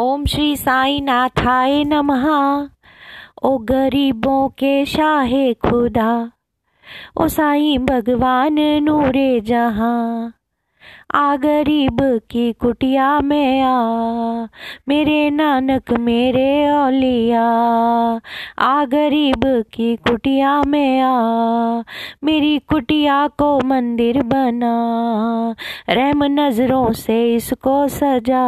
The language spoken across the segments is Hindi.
ओम श्री साई नाथाय नमः। ओ गरीबों के शाहे खुदा, ओ साईं भगवान नूरे जहाँ। आ गरीब की कुटिया में आ, मेरे नानक मेरे औलिया। आ गरीब की कुटिया में आ, मेरी कुटिया को मंदिर बना, रहम नज़रों से इसको सजा।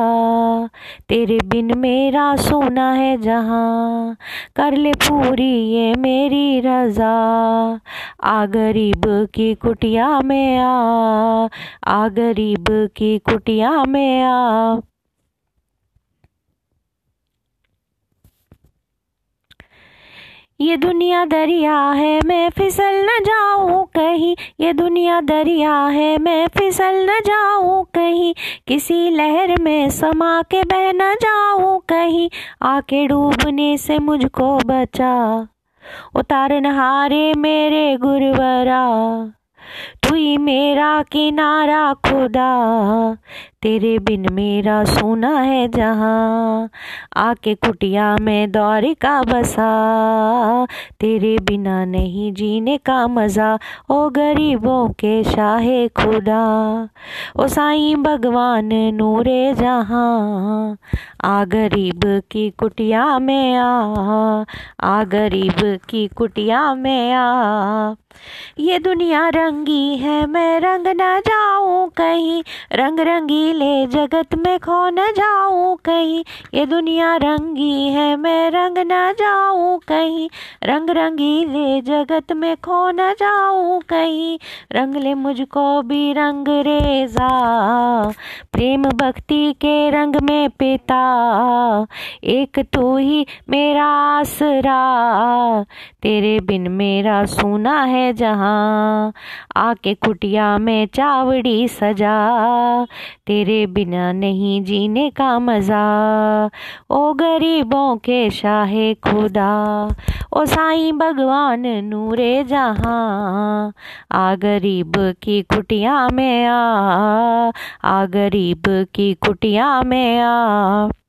तेरे बिन मेरा सोना है जहाँ, कर ले पूरी ये मेरी रजा। आ गरीब की कुटिया में आ आ गरीब गरीब की कुटिया में आ। ये दुनिया दरिया है, मैं फिसल न जाऊँ कहीं। ये दुनिया दरिया है, मैं फिसल न जाऊँ कहीं। किसी लहर में समा के बह न जाऊँ कहीं। आके डूबने से मुझको बचा। उतार नहारे मेरे गुरुवरा। तू ही मेरा किनारा, खुदा। तेरे बिन मेरा सोना है जहाँ। आके कुटिया में दौर का बसा। तेरे बिना नहीं जीने का मज़ा। ओ गरीबों के शाहे खुदा। ओ साईं भगवान नूरे जहाँ। आ गरीब की कुटिया में आ। आ गरीब की कुटिया में आ। ये दुनिया रंगी है, मैं रंग न जाऊँ कहीं। रंग रंगीले जगत में खो न जाऊँ कहीं। ये दुनिया रंगी है, मैं रंग न जाऊँ कहीं। रंग रंगीले जगत में खो न जाऊँ कहीं। रंग ले मुझको भी रंग रेजा। प्रेम भक्ति के रंग में पिता। एक तू ही मेरा आसरा। तेरे बिन मेरा सोना है जहाँ। आके कुटिया में चावड़ी सजा। तेरे बिना नहीं जीने का मज़ा। ओ गरीबों के शाहे खुदा। ओ साईं भगवान नूरे जहाँ। आ गरीब की कुटिया में आ। आ गरीब की कुटिया में आ।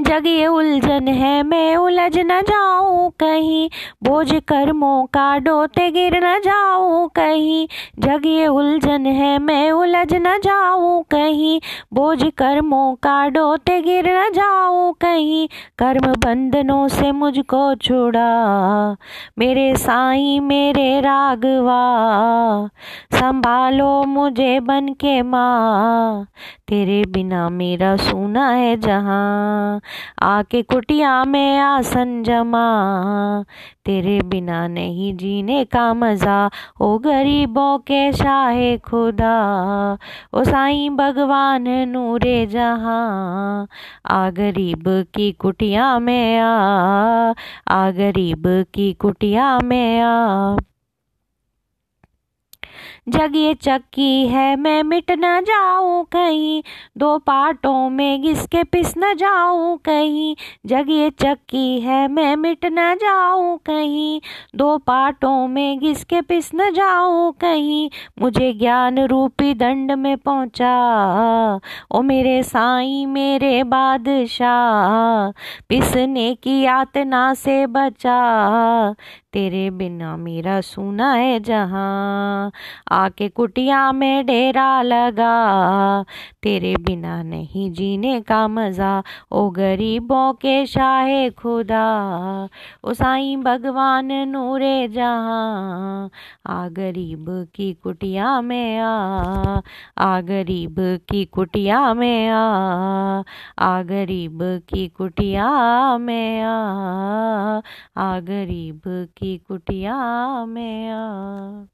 जग ये उलझन है, मैं उलझ न जाऊँ कहीं। बोझ कर्मों का डोते गिर न जाऊँ कहीं। जग ये उलझन है, मैं उलझ न जाऊँ कहीं। बोझ कर्मों का डोते गिर न जाऊँ कहीं। कर्म बंधनों से मुझको छुड़ा, मेरे साईं, मेरे रागवा संभालो मुझे बन के माँ, तेरे बिना मेरा सोना है जहाँ। आके कुटिया में आसन जमा तेरे बिना नहीं जीने का मज़ा, ओ गरीबों के शाहे खुदा। ओ साईं भगवान नूरे जहाँ, आ गरीब की कुटिया में आ आ गरीब की कुटिया में आ। जग ये चक्की है, मैं मिट न जाऊँ कहीं। दो पार्टों में घिस के पिस न जाऊँ कहीं। जग ये चक्की है, मैं मिट न जाऊँ कहीं। दो पार्टों में घिस के पिस न जाऊँ कहीं। मुझे ज्ञान रूपी दंड में पहुँचा। ओ मेरे साईं, मेरे बादशाह, पिसने की यातना से बचा। तेरे बिना मेरा सुना है जहाँ। आके कुटिया में डेरा लगा। तेरे बिना नहीं जीने का मज़ा, ओ गरीबों के शाहे खुदा। ओ साईं भगवान नूरे जहाँ, आ गरीब की कुटिया में आ। आ गरीब की कुटिया में आ। आ गरीब की कुटिया में आ। आ गरीब की कुटिया में आ।